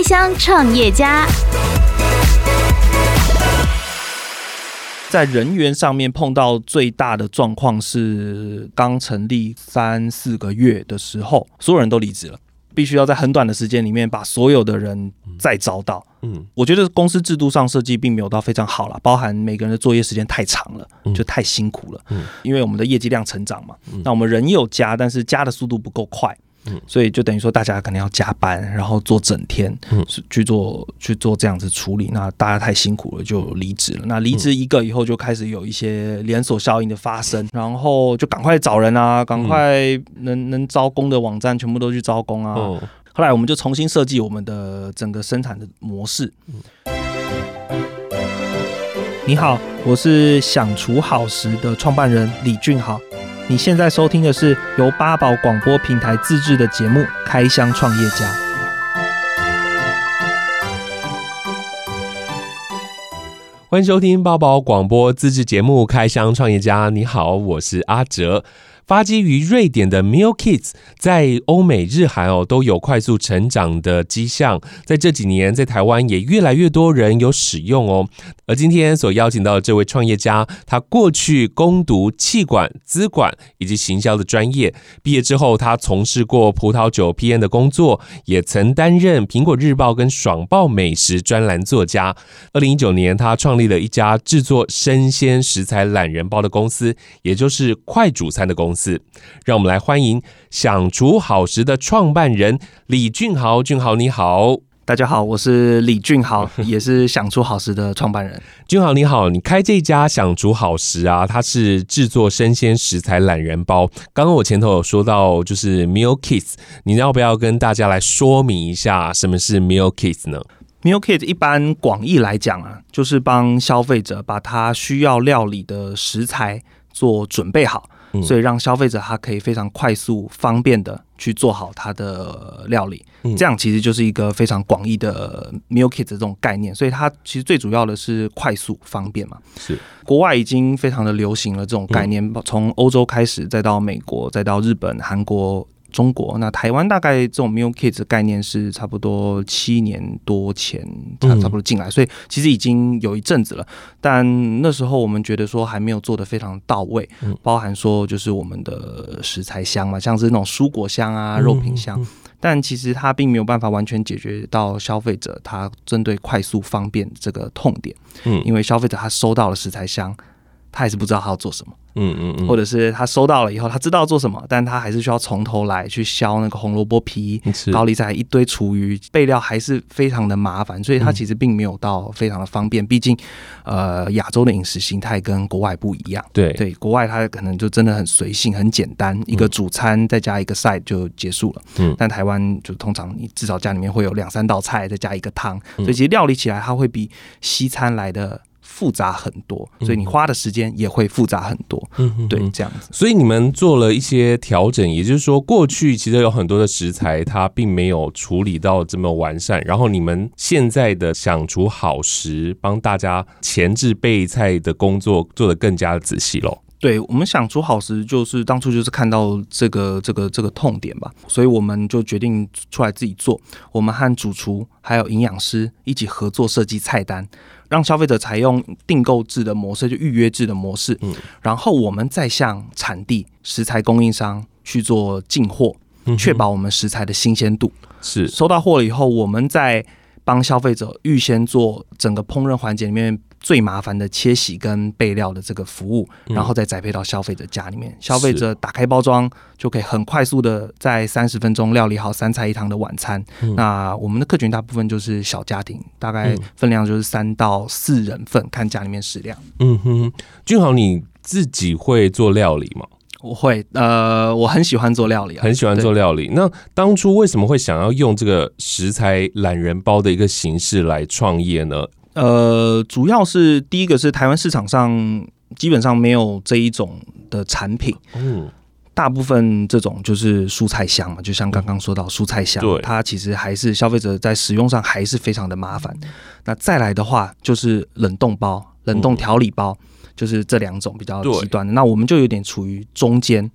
开箱创业家。在人员上面碰到最大的状况是，刚成立三四个月的时候，所有人都离职了，必须要在很短的时间里面把所有的人再招到。嗯，我觉得公司制度上设计并没有到非常好了，包含每个人的作业时间太长了，就太辛苦了。嗯，因为我们的业绩量成长嘛，那我们人有加，但是加的速度不够快。嗯，所以就等于说，大家可能要加班，然后做整天，嗯，去做去做这样子处理。那大家太辛苦了，就离职了。那离职一个以后，就开始有一些连锁效应的发生，然后就赶快找人啊，赶快能能招工的网站全部都去招工啊。后来我们就重新设计我们的整个生产的模式。你好，我是想厨好食的创办人李俊豪。你现在收听的是由八宝广播平台自制的节目《开箱创业家》。欢迎收听八宝广播自制节目《开箱创业家》。你好，我是阿哲。发基于瑞典的 Meal Kits 在欧美日韩哦都有快速成长的迹象，在这几年在台湾也越来越多人有使用哦。而今天所邀请到的这位创业家，他过去攻读气管、资管以及行销的专业，毕业之后他从事过葡萄酒 PM 的工作，也曾担任苹果日报跟爽报美食专栏作家。二零一九年，他创立了一家制作生鲜食材懒人包的公司，也就是快煮餐的公司。让我们来欢迎享厨好食的创办人李俊豪。俊豪你好，大家好，我是李俊豪，也是想煮好食的创办人。俊豪你好，你开这家想煮好食啊，它是制作生鲜食材懒人包。刚刚我前头有说到，就是 Meal Kits，你要不要跟大家来说明一下什么是 Meal Kits 呢？Meal Kits 一般广义来讲啊，就是帮消费者把他需要料理的食材做准备好。所以让消费者他可以非常快速、方便的去做好他的料理，这样其实就是一个非常广义的 meal kit 的这种概念。所以它其实最主要的是快速、方便嘛。是国外已经非常的流行了这种概念，从欧洲开始，再到美国，再到日本、韩国。中国那台湾大概这种 meal kits 的概念是差不多七年多前差差不多进来，所以其实已经有一阵子了。但那时候我们觉得说还没有做的非常到位，包含说就是我们的食材箱嘛，像是那种蔬果箱啊、肉品香，但其实它并没有办法完全解决到消费者他针对快速方便这个痛点。嗯，因为消费者他收到了食材箱，他还是不知道他要做什么。嗯嗯嗯，或者是他收到了以后，他知道做什么，但他还是需要从头来去削那个红萝卜皮、高丽菜，一堆厨余备料，还是非常的麻烦，所以他其实并没有到非常的方便。毕竟，呃，亚洲的饮食形态跟国外不一样。对对，国外它可能就真的很随性、很简单，一个主餐再加一个 side 就结束了。嗯，但台湾就通常你至少家里面会有两三道菜，再加一个汤，所以其实料理起来它会比西餐来的。复杂很多，所以你花的时间也会复杂很多。嗯，对，这样子。所以你们做了一些调整，也就是说，过去其实有很多的食材它并没有处理到这么完善，然后你们现在的想厨好食帮大家前置备菜的工作做得更加的仔细喽。对，我们想厨好食就是当初就是看到这个这个这个痛点吧，所以我们就决定出来自己做。我们和主厨还有营养师一起合作设计菜单。让消费者采用订购制的模式，就预约制的模式，嗯，然后我们再向产地食材供应商去做进货，确保我们食材的新鲜度。是收到货了以后，我们再帮消费者预先做整个烹饪环节里面。最麻烦的切洗跟备料的这个服务，然后再宅配到消费者家里面。消费者打开包装就可以很快速的在三十分钟料理好三菜一汤的晚餐。那我们的客群大部分就是小家庭，大概分量就是三到四人份，看家里面食量。嗯哼，俊豪，你自己会做料理吗？我会，呃，我很喜欢做料理啊，很喜欢做料理。那当初为什么会想要用这个食材懒人包的一个形式来创业呢？呃，主要是第一个是台湾市场上基本上没有这一种的产品，嗯，大部分这种就是蔬菜香嘛，就像刚刚说到蔬菜香，对，它其实还是消费者在使用上还是非常的麻烦。那再来的话就是冷冻包、冷冻调理包，就是这两种比较极端的。那我们就有点处于中间，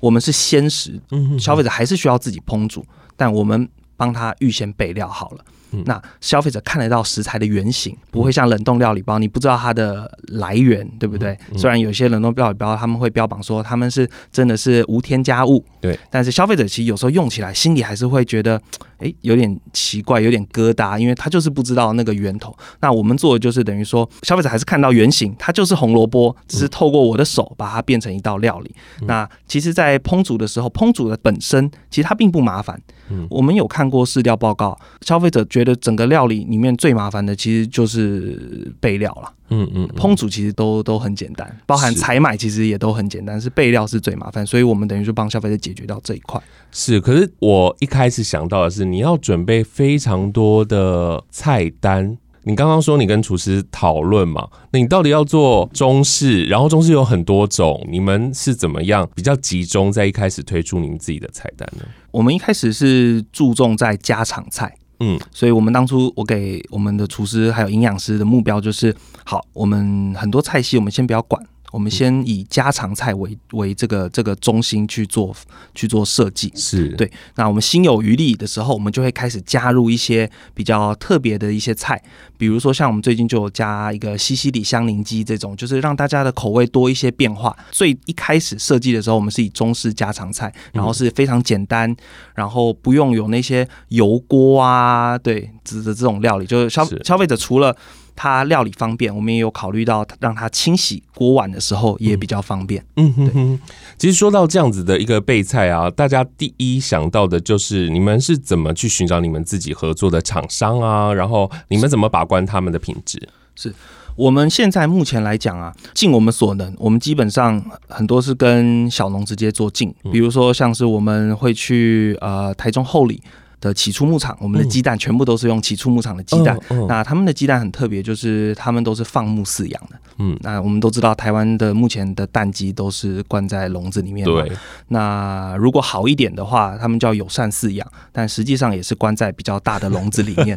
我们是鲜食，消费者还是需要自己烹煮，但我们帮他预先备料好了。嗯、那消费者看得到食材的原型，不会像冷冻料理包，你不知道它的来源，对不对？嗯嗯、虽然有些冷冻料理包他们会标榜说他们是真的是无添加物，对，但是消费者其实有时候用起来心里还是会觉得，哎，有点奇怪，有点疙瘩，因为他就是不知道那个源头。那我们做的就是等于说，消费者还是看到原型，它就是红萝卜，只是透过我的手把它变成一道料理。嗯、那其实，在烹煮的时候，烹煮的本身其实它并不麻烦。嗯，我们有看过试调报告，消费者觉得整个料理里面最麻烦的其实就是备料了。嗯嗯，烹煮其实都都很简单，包含采买其实也都很简单，是，是备料是最麻烦，所以我们等于说帮消费者解决掉这一块。是，可是我一开始想到的是，你要准备非常多的菜单。你刚刚说你跟厨师讨论嘛？那你到底要做中式，然后中式有很多种，你们是怎么样比较集中在一开始推出你们自己的菜单呢？我们一开始是注重在家常菜，嗯，所以我们当初我给我们的厨师还有营养师的目标就是，好，我们很多菜系我们先不要管。我们先以家常菜为为这个这个中心去做去做设计，是对。那我们心有余力的时候，我们就会开始加入一些比较特别的一些菜，比如说像我们最近就有加一个西西里香柠鸡这种，就是让大家的口味多一些变化。所以一开始设计的时候，我们是以中式家常菜，然后是非常简单，然后不用有那些油锅啊，对，指的这种料理，就是消消费者除了。它料理方便，我们也有考虑到让它清洗锅碗的时候也比较方便。嗯哼哼，其实说到这样子的一个备菜啊，大家第一想到的就是你们是怎么去寻找你们自己合作的厂商啊？然后你们怎么把关他们的品质？是我们现在目前来讲啊，尽我们所能，我们基本上很多是跟小农直接做进，比如说像是我们会去呃台中后里。的起初牧场，我们的鸡蛋全部都是用起初牧场的鸡蛋。那他们的鸡蛋很特别，就是他们都是放牧饲养的。嗯，那我们都知道，台湾的目前的蛋鸡都是关在笼子里面。对。那如果好一点的话，他们叫友善饲养，但实际上也是关在比较大的笼子里面。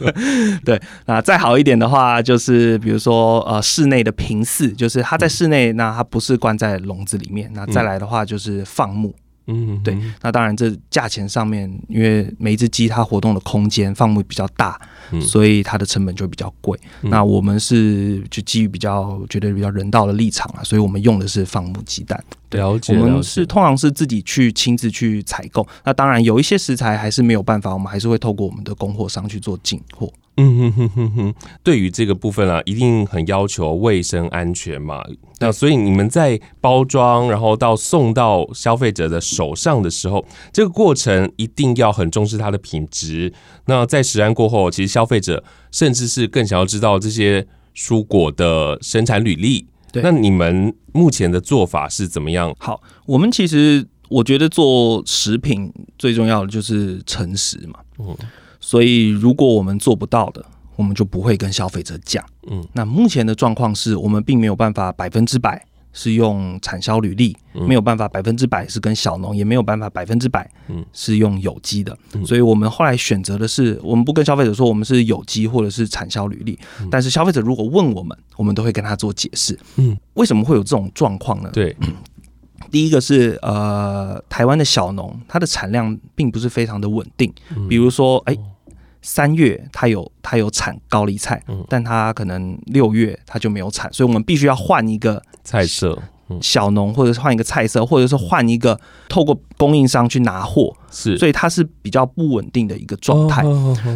对。那再好一点的话，就是比如说呃室内的平饲，就是它在室内，那它不是关在笼子里面。那再来的话就是放牧。嗯，对，那当然，这价钱上面，因为每一只鸡它活动的空间放牧比较大，嗯、所以它的成本就比较贵。嗯、那我们是就基于比较觉得比较人道的立场啊，所以我们用的是放牧鸡蛋。了解，我们是通常是自己去亲自去采购。那当然有一些食材还是没有办法，我们还是会透过我们的供货商去做进货。嗯哼哼哼哼，对于这个部分啊，一定很要求卫生安全嘛。那所以你们在包装，然后到送到消费者的手上的时候，这个过程一定要很重视它的品质。那在食安过后，其实消费者甚至是更想要知道这些蔬果的生产履历。对，那你们目前的做法是怎么样？好，我们其实我觉得做食品最重要的就是诚实嘛。嗯。所以，如果我们做不到的，我们就不会跟消费者讲。嗯，那目前的状况是我们并没有办法百分之百是用产销履历，嗯、没有办法百分之百是跟小农，也没有办法百分之百是用有机的。嗯、所以我们后来选择的是，我们不跟消费者说我们是有机或者是产销履历。嗯、但是消费者如果问我们，我们都会跟他做解释。嗯，为什么会有这种状况呢？对。第一个是呃，台湾的小农，它的产量并不是非常的稳定。比如说，哎，三月它有它有产高丽菜，但它可能六月它就没有产，所以我们必须要换一个菜色，小农或者是换一个菜色，或者是换一个透过供应商去拿货，是，所以它是比较不稳定的一个状态，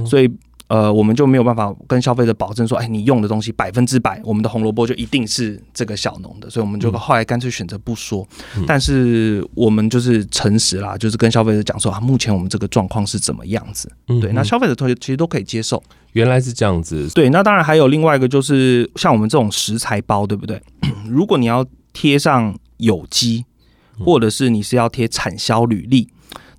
所以。呃，我们就没有办法跟消费者保证说，哎，你用的东西百分之百，我们的红萝卜就一定是这个小农的，所以我们就后来干脆选择不说。嗯、但是我们就是诚实啦，就是跟消费者讲说啊，目前我们这个状况是怎么样子。嗯、对，那消费者同学其实都可以接受。原来是这样子。对，那当然还有另外一个，就是像我们这种食材包，对不对？如果你要贴上有机，或者是你是要贴产销履历，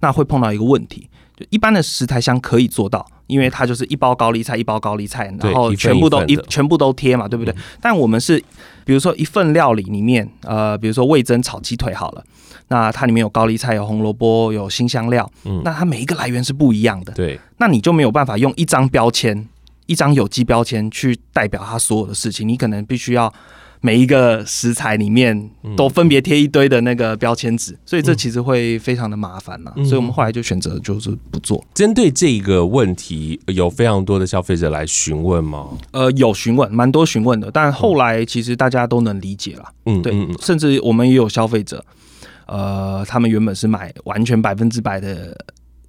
那会碰到一个问题，就一般的食材箱可以做到。因为它就是一包高丽菜，一包高丽菜，然后全部都一,一全部都贴嘛，对不对？嗯、但我们是，比如说一份料理里面，呃，比如说味增炒鸡腿好了，那它里面有高丽菜，有红萝卜，有新香料，嗯，那它每一个来源是不一样的，对，那你就没有办法用一张标签，一张有机标签去代表它所有的事情，你可能必须要每一个食材里面都分别贴一堆的那个标签纸，所以这其实会非常的麻烦嘛。所以我们后来就选择就是不做。针对这个问题，有非常多的消费者来询问吗？呃，有询问，蛮多询问的，但后来其实大家都能理解了。嗯，对，甚至我们也有消费者，呃，他们原本是买完全百分之百的。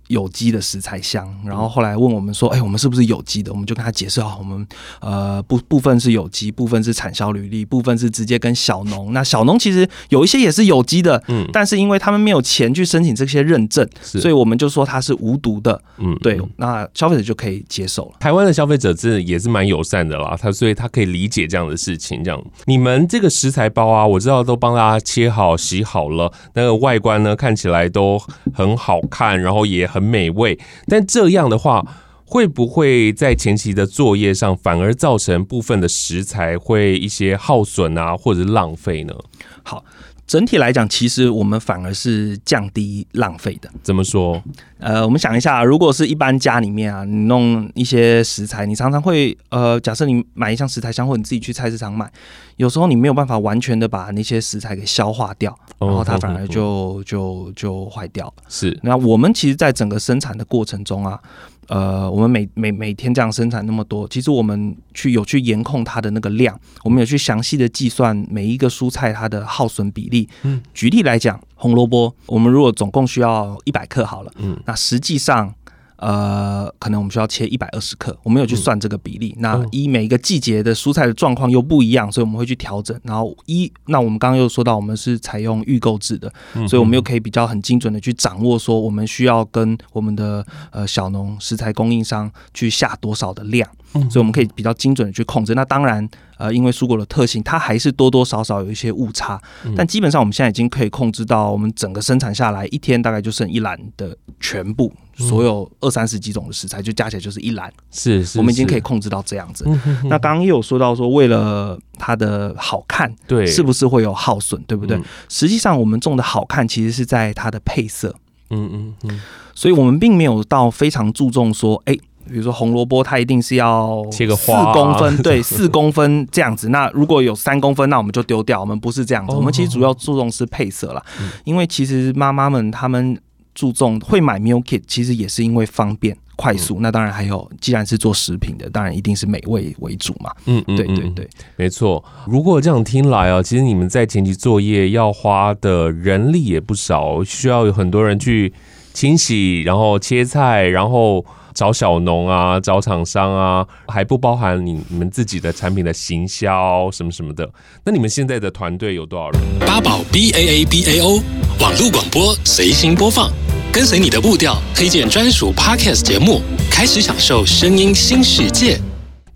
有机的食材箱，然后后来问我们说：“哎、欸，我们是不是有机的？”我们就跟他解释啊，我们呃部部分是有机，部分是产销履历，部分是直接跟小农。那小农其实有一些也是有机的，嗯，但是因为他们没有钱去申请这些认证，是所以我们就说它是无毒的，嗯，对，那消费者就可以接受了。台湾的消费者真的也是蛮友善的啦，他所以他可以理解这样的事情。这样，你们这个食材包啊，我知道都帮大家切好、洗好了，那个外观呢看起来都很好看，然后也很很美味，但这样的话，会不会在前期的作业上反而造成部分的食材会一些耗损啊，或者浪费呢？好。整体来讲，其实我们反而是降低浪费的。怎么说？呃，我们想一下，如果是一般家里面啊，你弄一些食材，你常常会呃，假设你买一箱食材箱，或者你自己去菜市场买，有时候你没有办法完全的把那些食材给消化掉，然后它反而就就就坏掉了。是。那我们其实，在整个生产的过程中啊。呃，我们每每每天这样生产那么多，其实我们去有去严控它的那个量，我们有去详细的计算每一个蔬菜它的耗损比例。嗯，举例来讲，红萝卜，我们如果总共需要一百克好了，嗯，那实际上。呃，可能我们需要切一百二十克，我们有去算这个比例。嗯、那依每一个季节的蔬菜的状况又不一样，所以我们会去调整。然后一，那我们刚刚又说到，我们是采用预购制的，所以我们又可以比较很精准的去掌握说，我们需要跟我们的呃小农食材供应商去下多少的量，所以我们可以比较精准的去控制。那当然。呃，因为蔬果的特性，它还是多多少少有一些误差，但基本上我们现在已经可以控制到，我们整个生产下来一天大概就剩一篮的全部，所有二三十几种的食材就加起来就是一篮，是是，我们已经可以控制到这样子。那刚刚也有说到说，为了它的好看，对，是不是会有耗损，对不对？实际上我们种的好看，其实是在它的配色，嗯嗯嗯，所以我们并没有到非常注重说，哎。比如说红萝卜，它一定是要切个四公分，对，四公分这样子。那如果有三公分，那我们就丢掉。我们不是这样子，我们其实主要注重是配色啦。因为其实妈妈们她们注重会买 meal kit，其实也是因为方便快速。那当然还有，既然是做食品的，当然一定是美味为主嘛。嗯嗯，对对对，没错。如果这样听来啊，其实你们在前期作业要花的人力也不少，需要有很多人去清洗，然后切菜，然后。找小农啊，找厂商啊，还不包含你你们自己的产品的行销什么什么的。那你们现在的团队有多少人？八宝 B A A B A O 网络广播随心播放，跟随你的步调，推荐专属 Podcast 节目，开始享受声音新世界。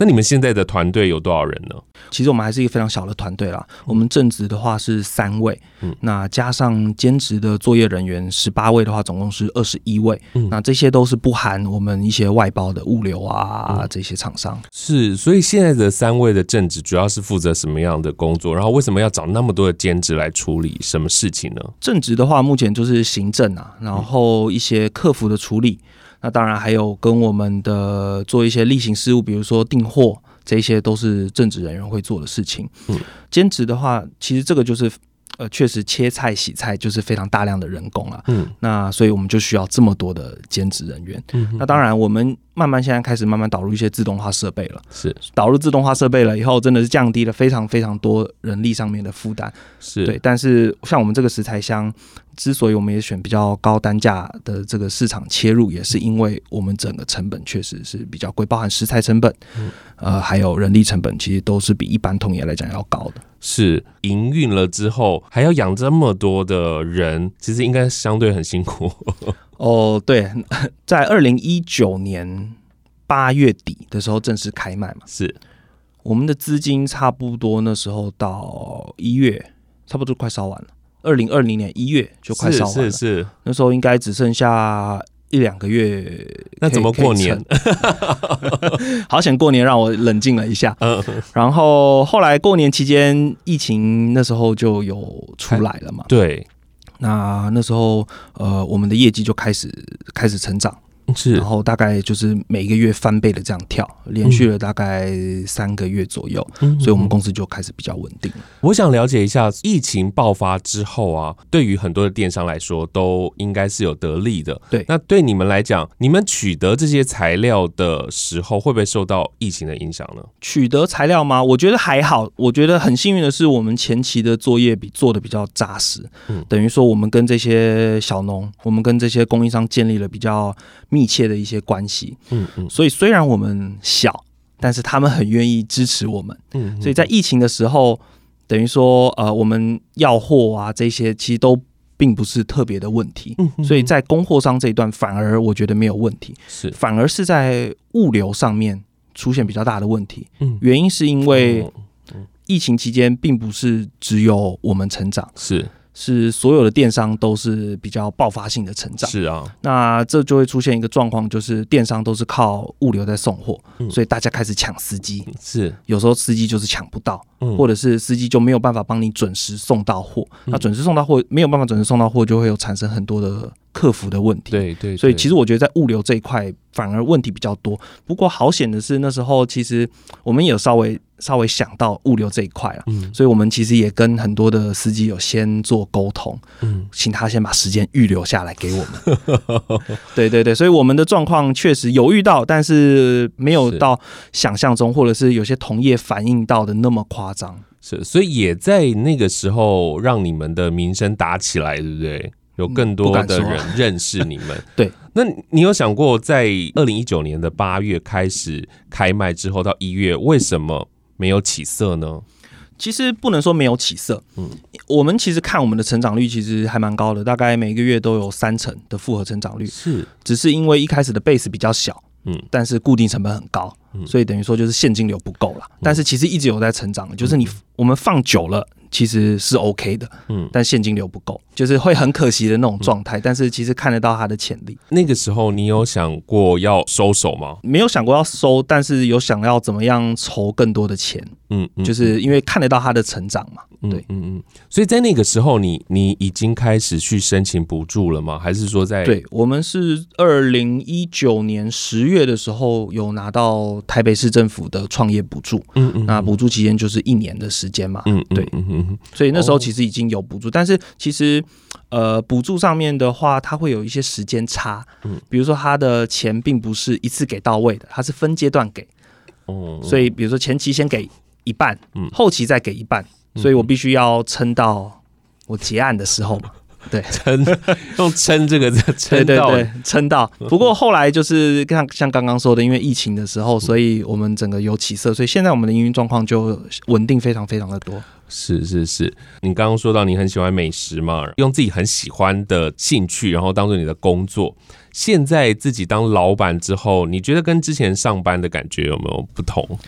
那你们现在的团队有多少人呢？其实我们还是一个非常小的团队啦。我们正职的话是三位，嗯，那加上兼职的作业人员十八位的话，总共是二十一位。嗯，那这些都是不含我们一些外包的物流啊这些厂商。是，所以现在的三位的正职主要是负责什么样的工作？然后为什么要找那么多的兼职来处理什么事情呢？正职的话，目前就是行政啊，然后一些客服的处理。那当然还有跟我们的做一些例行事务，比如说订货。这些都是正职人员会做的事情。嗯，兼职的话，其实这个就是。呃，确实切菜洗菜就是非常大量的人工了。嗯，那所以我们就需要这么多的兼职人员。嗯，那当然，我们慢慢现在开始慢慢导入一些自动化设备了。是，导入自动化设备了以后，真的是降低了非常非常多人力上面的负担。是对，但是像我们这个食材箱，之所以我们也选比较高单价的这个市场切入，也是因为我们整个成本确实是比较贵，包含食材成本，呃，还有人力成本，其实都是比一般同业来讲要高的。是营运了之后还要养这么多的人，其实应该相对很辛苦。哦，对，在二零一九年八月底的时候正式开卖嘛，是我们的资金差不多那时候到一月，差不多快烧完了。二零二零年一月就快烧完了，是是是，那时候应该只剩下。一两个月，那怎么过年？好想过年让我冷静了一下。嗯，然后后来过年期间，疫情那时候就有出来了嘛。对，那那时候呃，我们的业绩就开始开始成长。是，然后大概就是每个月翻倍的这样跳，连续了大概三个月左右，嗯、所以我们公司就开始比较稳定。我想了解一下，疫情爆发之后啊，对于很多的电商来说，都应该是有得利的。对，那对你们来讲，你们取得这些材料的时候，会不会受到疫情的影响呢？取得材料吗？我觉得还好。我觉得很幸运的是，我们前期的作业比做的比较扎实。嗯，等于说我们跟这些小农，我们跟这些供应商建立了比较密切的一些关系。嗯嗯，所以虽然我们小，但是他们很愿意支持我们。嗯，所以在疫情的时候，等于说呃，我们要货啊这些其实都并不是特别的问题。嗯，所以在供货商这一段反而我觉得没有问题。是，反而是在物流上面出现比较大的问题。嗯，原因是因为疫情期间并不是只有我们成长。是。是所有的电商都是比较爆发性的成长，是啊，那这就会出现一个状况，就是电商都是靠物流在送货，嗯，所以大家开始抢司机，是。有时候司机就是抢不到，嗯，或者是司机就没有办法帮你准时送到货，那准时送到货没有办法准时送到货，就会有产生很多的客服的问题，对对，所以其实我觉得在物流这一块反而问题比较多。不过好险的是那时候其实我们也有稍微。稍微想到物流这一块了，嗯，所以我们其实也跟很多的司机有先做沟通，嗯，请他先把时间预留下来给我们。对对对，所以我们的状况确实有遇到，但是没有到想象中，或者是有些同业反映到的那么夸张。是，所以也在那个时候让你们的名声打起来，对不对？有更多的人认识你们。对，那你有想过，在二零一九年的八月开始开卖之后到一月，为什么？没有起色呢？其实不能说没有起色。嗯，我们其实看我们的成长率其实还蛮高的，大概每个月都有三成的复合成长率。是，只是因为一开始的 base 比较小，嗯，但是固定成本很高，嗯，所以等于说就是现金流不够了。但是其实一直有在成长，就是你我们放久了。其实是 OK 的，嗯，但现金流不够，就是会很可惜的那种状态。但是其实看得到他的潜力。那个时候你有想过要收手吗？没有想过要收，但是有想要怎么样筹更多的钱。嗯，就是因为看得到他的成长嘛。对，嗯嗯。所以在那个时候你，你你已经开始去申请补助了吗？还是说在？对，我们是二零一九年十月的时候有拿到台北市政府的创业补助。嗯嗯。那补助期间就是一年的时间嘛。嗯，对，嗯嗯。所以那时候其实已经有补助，哦、但是其实呃，补助上面的话，它会有一些时间差。嗯，比如说它的钱并不是一次给到位的，它是分阶段给。哦，所以比如说前期先给一半，嗯，后期再给一半，所以我必须要撑到我结案的时候嘛。对，撑用撑这个撑撑到撑 到。不过后来就是像像刚刚说的，因为疫情的时候，所以我们整个有起色，所以现在我们的营运状况就稳定非常非常的多。是是是，你刚刚说到你很喜欢美食嘛，用自己很喜欢的兴趣，然后当做你的工作。现在自己当老板之后，你觉得跟之前上班的感觉有没有不同？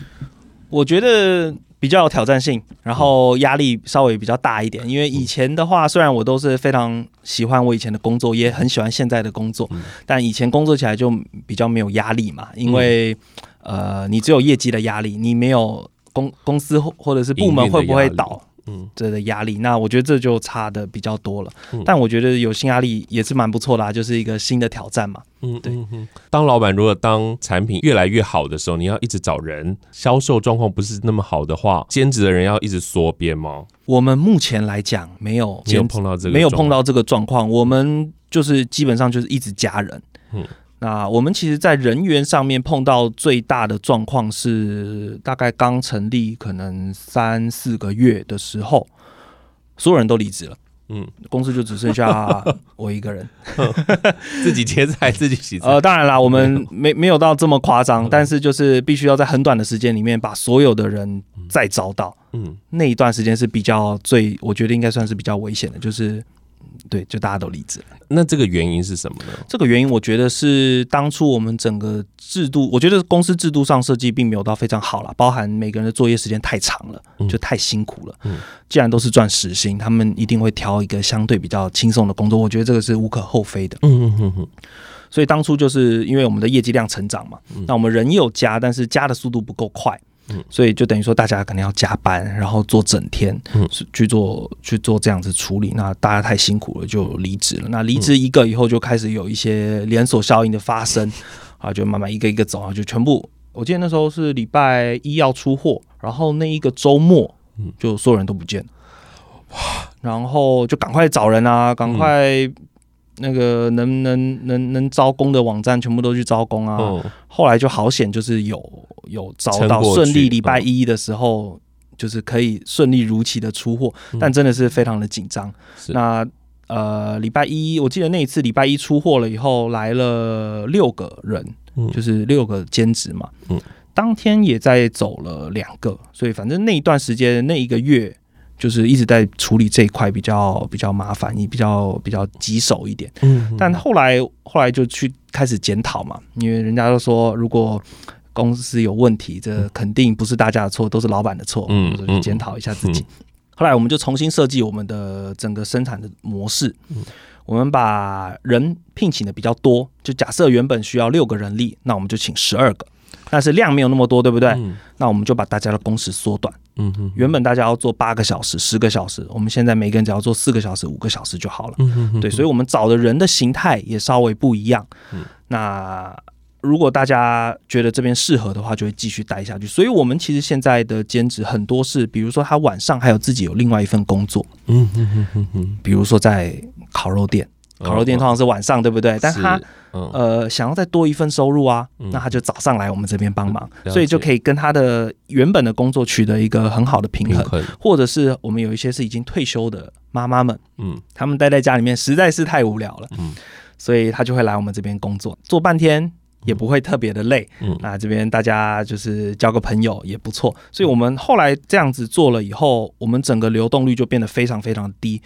我觉得。比较有挑战性，然后压力稍微比较大一点。因为以前的话，虽然我都是非常喜欢我以前的工作，也很喜欢现在的工作，但以前工作起来就比较没有压力嘛。因为呃，你只有业绩的压力，你没有公公司或者是部门会不会倒。嗯，这的压力，那我觉得这就差的比较多了。嗯、但我觉得有新压力也是蛮不错的啊，就是一个新的挑战嘛。嗯，对。当老板如果当产品越来越好的时候，你要一直找人，销售状况不是那么好的话，兼职的人要一直缩编吗？我们目前来讲没有，没有碰到这个，没有碰到这个状况。我们就是基本上就是一直加人。嗯。那我们其实，在人员上面碰到最大的状况是，大概刚成立可能三四个月的时候，所有人都离职了，嗯，公司就只剩下 我一个人，自己切菜自己洗菜。呃，当然啦，我们没没有到这么夸张，但是就是必须要在很短的时间里面把所有的人再招到，嗯，那一段时间是比较最，我觉得应该算是比较危险的，就是。对，就大家都离职了。那这个原因是什么呢？这个原因我觉得是当初我们整个制度，我觉得公司制度上设计并没有到非常好了，包含每个人的作业时间太长了，就太辛苦了。嗯，既然都是赚时薪，他们一定会挑一个相对比较轻松的工作。我觉得这个是无可厚非的。嗯嗯嗯嗯。所以当初就是因为我们的业绩量成长嘛，那我们人有加，但是加的速度不够快。嗯，所以就等于说大家可能要加班，然后做整天，嗯，去做去做这样子处理，那大家太辛苦了，就离职了。那离职一个以后，就开始有一些连锁效应的发生，啊，就慢慢一个一个走啊，就全部。我记得那时候是礼拜一要出货，然后那一个周末，就所有人都不见了，哇！然后就赶快找人啊，赶快。那个能能能能招工的网站全部都去招工啊！嗯、后来就好险，就是有有招到顺利，礼拜一的时候就是可以顺利如期的出货，嗯、但真的是非常的紧张。那呃，礼拜一我记得那一次礼拜一出货了以后，来了六个人，嗯、就是六个兼职嘛。嗯，当天也在走了两个，所以反正那一段时间那一个月。就是一直在处理这一块比较比较麻烦，也比较比较棘手一点。嗯，但后来后来就去开始检讨嘛，因为人家都说，如果公司有问题，这肯定不是大家的错，都是老板的错。嗯，就检讨一下自己。后来我们就重新设计我们的整个生产的模式。嗯我们把人聘请的比较多，就假设原本需要六个人力，那我们就请十二个。但是量没有那么多，对不对？嗯、那我们就把大家的工时缩短。嗯哼，原本大家要做八个小时、十个小时，我们现在每个人只要做四个小时、五个小时就好了。嗯哼，对，所以我们找的人的形态也稍微不一样。嗯，那如果大家觉得这边适合的话，就会继续待下去。所以我们其实现在的兼职很多是，比如说他晚上还有自己有另外一份工作。嗯哼哼哼哼，比如说在烤肉店。烤肉店通常是晚上，对不对？但他呃想要再多一份收入啊，那他就早上来我们这边帮忙，所以就可以跟他的原本的工作取得一个很好的平衡。或者是我们有一些是已经退休的妈妈们，嗯，他们待在家里面实在是太无聊了，嗯，所以他就会来我们这边工作，做半天也不会特别的累，嗯，那这边大家就是交个朋友也不错。所以我们后来这样子做了以后，我们整个流动率就变得非常非常低。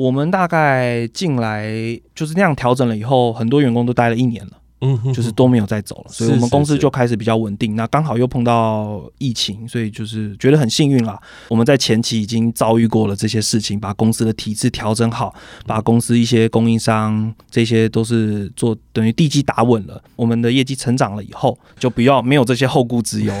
我们大概进来就是那样调整了以后，很多员工都待了一年了，嗯，就是都没有再走了，所以我们公司就开始比较稳定。那刚好又碰到疫情，所以就是觉得很幸运啦。我们在前期已经遭遇过了这些事情，把公司的体制调整好，把公司一些供应商这些都是做等于地基打稳了。我们的业绩成长了以后，就不要没有这些后顾之忧。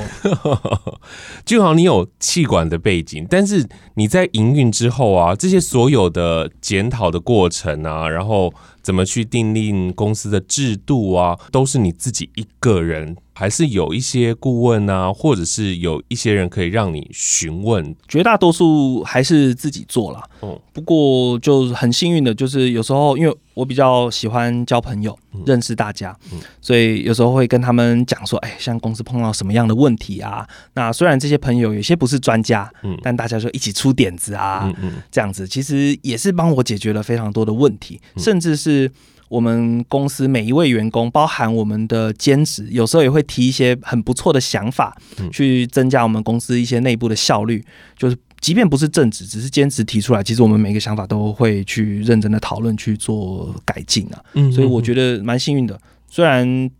就好，你有气管的背景，但是你在营运之后啊，这些所有的检讨的过程啊，然后怎么去订立公司的制度啊，都是你自己一个人。还是有一些顾问啊，或者是有一些人可以让你询问，绝大多数还是自己做了。嗯，不过就很幸运的，就是有时候因为我比较喜欢交朋友，嗯、认识大家，嗯、所以有时候会跟他们讲说，哎，像公司碰到什么样的问题啊？那虽然这些朋友有些不是专家，嗯，但大家就一起出点子啊，嗯嗯，这样子其实也是帮我解决了非常多的问题，嗯、甚至是。我们公司每一位员工，包含我们的兼职，有时候也会提一些很不错的想法，去增加我们公司一些内部的效率。就是即便不是正职，只是兼职提出来，其实我们每个想法都会去认真的讨论，去做改进啊。所以我觉得蛮幸运的，虽然。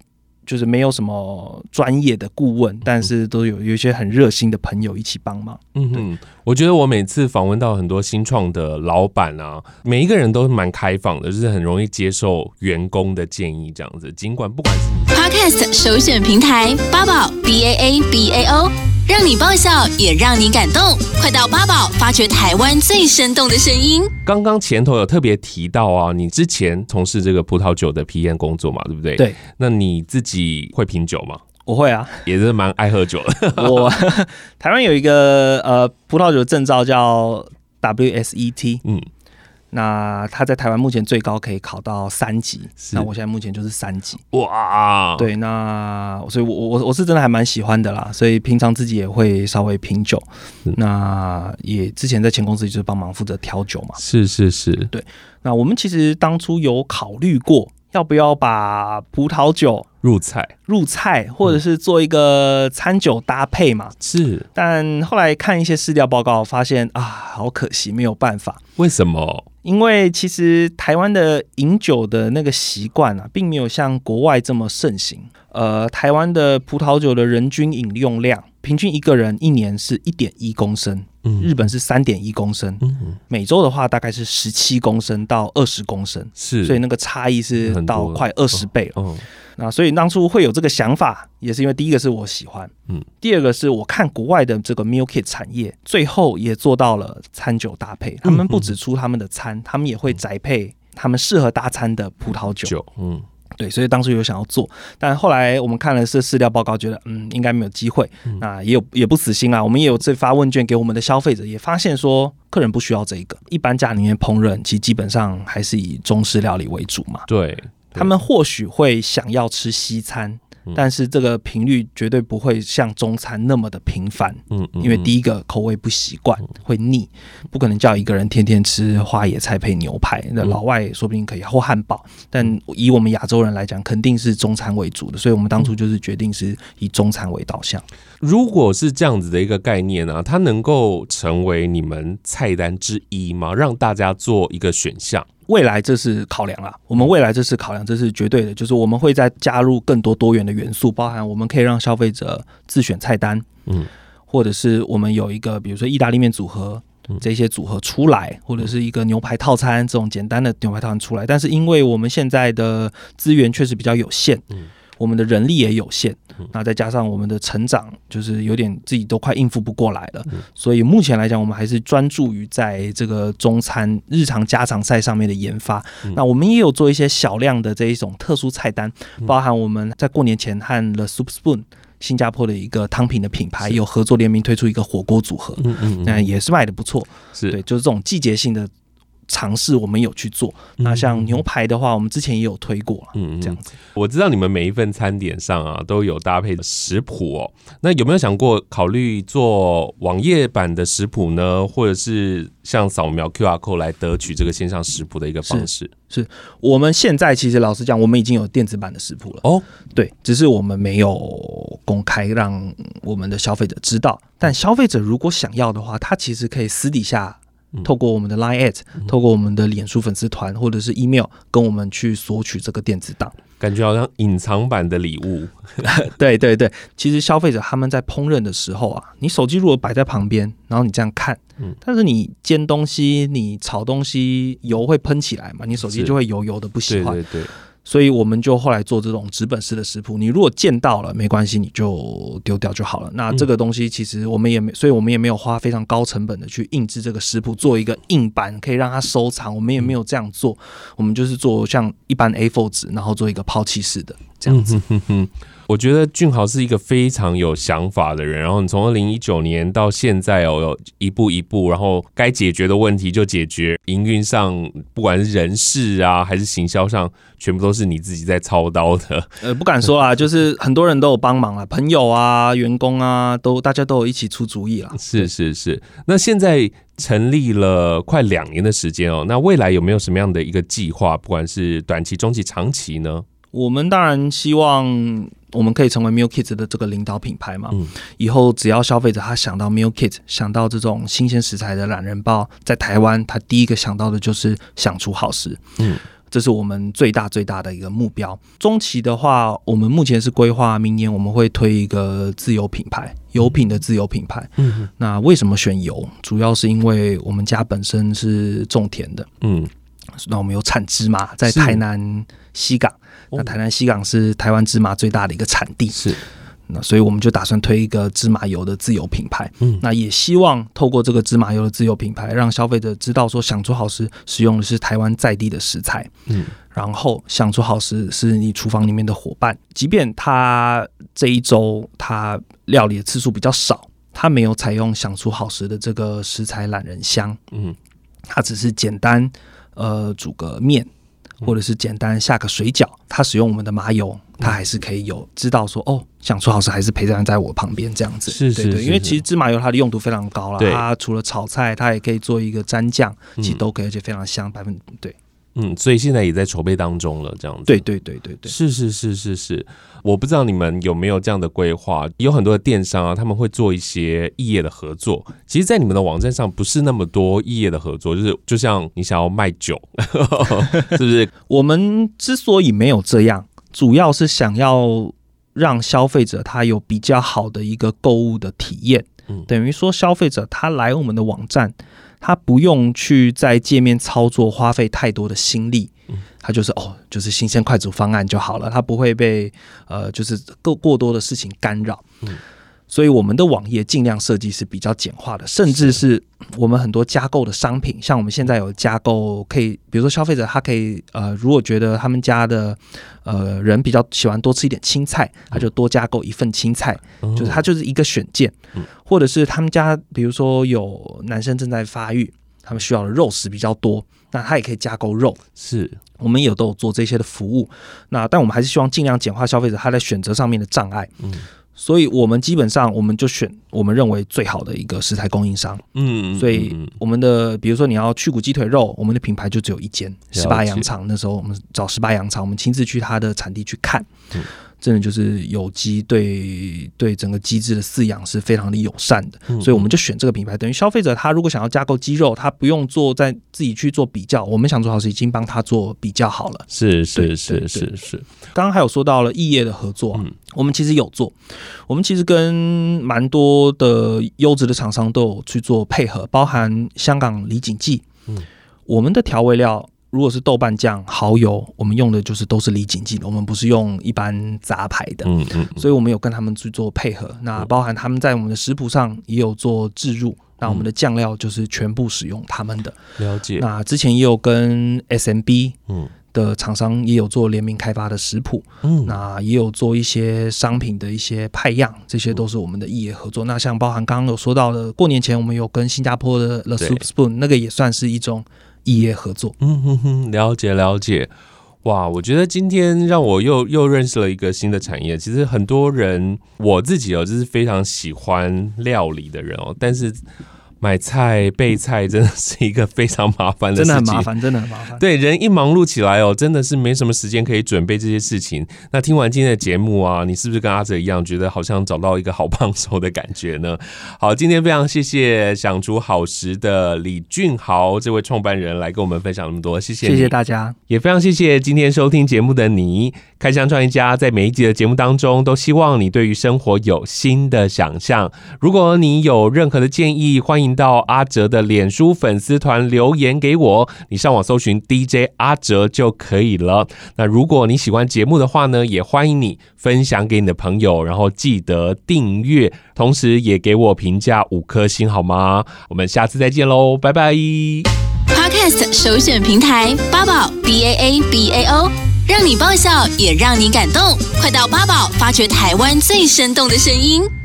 就是没有什么专业的顾问，但是都有有一些很热心的朋友一起帮忙。嗯哼，我觉得我每次访问到很多新创的老板啊，每一个人都蛮开放的，就是很容易接受员工的建议这样子。尽管不管是你 Podcast 首选平台八宝 B A A B A O。让你爆笑，也让你感动。快到八宝发掘台湾最生动的声音。刚刚前头有特别提到啊，你之前从事这个葡萄酒的批验工作嘛，对不对？对。那你自己会品酒吗？我会啊，也是蛮爱喝酒的。我 台湾有一个呃葡萄酒证照叫 WSET，嗯。那他在台湾目前最高可以考到三级，那我现在目前就是三级。哇，对，那所以我，我我我是真的还蛮喜欢的啦，所以平常自己也会稍微品酒。那也之前在前公司就是帮忙负责调酒嘛。是是是，对。那我们其实当初有考虑过。要不要把葡萄酒入菜？入菜，或者是做一个餐酒搭配嘛？是。但后来看一些试调报告，发现啊，好可惜，没有办法。为什么？因为其实台湾的饮酒的那个习惯啊，并没有像国外这么盛行。呃，台湾的葡萄酒的人均饮用量平均一个人一年是一点一公升，嗯，日本是三点一公升，嗯，美洲的话大概是十七公升到二十公升，是，所以那个差异是到快二十倍了。哦，那所以当初会有这个想法，也是因为第一个是我喜欢，嗯，第二个是我看国外的这个 meal kit 产业，最后也做到了餐酒搭配，他们不只出他们的餐，他们也会宅配他们适合搭餐的葡萄酒，嗯。对，所以当时有想要做，但后来我们看了这饲料报告，觉得嗯，应该没有机会。嗯、那也有也不死心啊，我们也有这发问卷给我们的消费者，也发现说客人不需要这个。一般家里面烹饪，其实基本上还是以中式料理为主嘛。对，对他们或许会想要吃西餐。但是这个频率绝对不会像中餐那么的频繁，嗯，因为第一个口味不习惯，会腻，不可能叫一个人天天吃花野菜配牛排。那老外说不定可以或汉堡，但以我们亚洲人来讲，肯定是中餐为主的。所以我们当初就是决定是以中餐为导向。如果是这样子的一个概念呢，它能够成为你们菜单之一吗？让大家做一个选项。未来这是考量啊，我们未来这是考量，这是绝对的，就是我们会再加入更多多元的元素，包含我们可以让消费者自选菜单，嗯，或者是我们有一个比如说意大利面组合这些组合出来，或者是一个牛排套餐这种简单的牛排套餐出来，但是因为我们现在的资源确实比较有限，嗯。我们的人力也有限，那再加上我们的成长，就是有点自己都快应付不过来了。所以目前来讲，我们还是专注于在这个中餐日常家常菜上面的研发。那我们也有做一些小量的这一种特殊菜单，包含我们在过年前和 The Soup Spoon 新加坡的一个汤品的品牌有合作联名推出一个火锅组合，嗯嗯那也是卖的不错。是对，就是这种季节性的。尝试我们有去做，那像牛排的话，我们之前也有推过，嗯，这样子。我知道你们每一份餐点上啊都有搭配的食谱哦，那有没有想过考虑做网页版的食谱呢？或者是像扫描 QR code 来得取这个线上食谱的一个方式？是，是我们现在其实老实讲，我们已经有电子版的食谱了哦，对，只是我们没有公开让我们的消费者知道。但消费者如果想要的话，他其实可以私底下。透过我们的 Line@，透过我们的脸书粉丝团或者是 email 跟我们去索取这个电子档，感觉好像隐藏版的礼物。对对对，其实消费者他们在烹饪的时候啊，你手机如果摆在旁边，然后你这样看，但是你煎东西、你炒东西，油会喷起来嘛，你手机就会油油的，不喜欢。对对对。所以我们就后来做这种纸本式的食谱，你如果见到了没关系，你就丢掉就好了。那这个东西其实我们也没，所以我们也没有花非常高成本的去印制这个食谱，做一个硬版可以让它收藏。我们也没有这样做，我们就是做像一般 A4 纸，然后做一个抛弃式的这样子。我觉得俊豪是一个非常有想法的人，然后你从二零一九年到现在哦，有一步一步，然后该解决的问题就解决，营运上不管是人事啊还是行销上，全部都是你自己在操刀的。呃，不敢说啊，就是很多人都有帮忙啊，朋友啊、员工啊，都大家都有一起出主意啦。是是是，那现在成立了快两年的时间哦，那未来有没有什么样的一个计划？不管是短期、中期、长期呢？我们当然希望。我们可以成为 mill kids 的这个领导品牌嘛？嗯，以后只要消费者他想到 mill kids 想到这种新鲜食材的懒人包，在台湾他第一个想到的就是想出好食。嗯，这是我们最大最大的一个目标。中期的话，我们目前是规划明年我们会推一个自有品牌，油品的自有品牌。嗯，那为什么选油？主要是因为我们家本身是种田的。嗯，那我们有产芝麻，在台南西港。那台南西港是台湾芝麻最大的一个产地，是。那所以我们就打算推一个芝麻油的自有品牌，嗯，那也希望透过这个芝麻油的自有品牌，让消费者知道说想出好食使用的是台湾在地的食材，嗯，然后想出好食是你厨房里面的伙伴，即便他这一周他料理的次数比较少，他没有采用想出好食的这个食材懒人香，嗯，他只是简单呃煮个面。或者是简单下个水饺，他使用我们的麻油，他还是可以有知道说哦，想说好吃还是陪在在我旁边这样子。是是，是，对，因为其实芝麻油它的用途非常高了，它除了炒菜，它也可以做一个蘸酱，其实都可以，而且非常香，百分对。嗯，所以现在也在筹备当中了，这样子。对对对对对，是是是是是。我不知道你们有没有这样的规划？有很多的电商啊，他们会做一些异业的合作。其实，在你们的网站上不是那么多异业的合作，就是就像你想要卖酒，是不是？我们之所以没有这样，主要是想要让消费者他有比较好的一个购物的体验。嗯，等于说消费者他来我们的网站，他不用去在界面操作花费太多的心力。嗯，他就是哦，就是新鲜快煮方案就好了，他不会被呃就是过过多的事情干扰。嗯。所以我们的网页尽量设计是比较简化的，甚至是我们很多加购的商品，像我们现在有加购，可以比如说消费者他可以呃，如果觉得他们家的呃人比较喜欢多吃一点青菜，他就多加购一份青菜，就是他就是一个选件，或者是他们家比如说有男生正在发育，他们需要的肉食比较多，那他也可以加购肉，是。我们也都有做这些的服务，那但我们还是希望尽量简化消费者他在选择上面的障碍，嗯。所以，我们基本上我们就选我们认为最好的一个食材供应商。嗯，所以我们的比如说你要去骨鸡腿肉，我们的品牌就只有一间十八羊场。那时候我们找十八羊场，我们亲自去它的产地去看。嗯真的就是有机对对整个机制的饲养是非常的友善的，所以我们就选这个品牌。等于消费者他如果想要加购鸡肉，他不用做在自己去做比较，我们想做好是已经帮他做比较好了。是是是是是。刚刚还有说到了异业的合作，我们其实有做，我们其实跟蛮多的优质的厂商都有去做配合，包含香港李锦记，嗯，我们的调味料。如果是豆瓣酱、蚝油，我们用的就是都是李锦记的，我们不是用一般杂牌的。嗯嗯，所以我们有跟他们去做配合。那包含他们在我们的食谱上也有做置入，那我们的酱料就是全部使用他们的。了解。那之前也有跟 SMB 嗯的厂商也有做联名开发的食谱，嗯，那也有做一些商品的一些派样，这些都是我们的异业合作。那像包含刚刚有说到的，过年前我们有跟新加坡的 The Soup Spoon，那个也算是一种。异业合作，嗯哼哼，了解了解，哇，我觉得今天让我又又认识了一个新的产业。其实很多人，我自己哦，就是非常喜欢料理的人哦，但是。买菜备菜真的是一个非常麻烦的事情，真的很麻烦，真的很麻烦。对，人一忙碌起来哦，真的是没什么时间可以准备这些事情。那听完今天的节目啊，你是不是跟阿哲一样，觉得好像找到一个好帮手的感觉呢？好，今天非常谢谢想出好食的李俊豪这位创办人来跟我们分享那么多，谢谢，谢谢大家，也非常谢谢今天收听节目的你。开箱创业家在每一集的节目当中，都希望你对于生活有新的想象。如果你有任何的建议，欢迎。到阿哲的脸书粉丝团留言给我，你上网搜寻 DJ 阿哲就可以了。那如果你喜欢节目的话呢，也欢迎你分享给你的朋友，然后记得订阅，同时也给我评价五颗星好吗？我们下次再见喽，拜拜。Podcast 首选平台八宝 B A A B A O，让你爆笑也让你感动，快到八宝发掘台湾最生动的声音。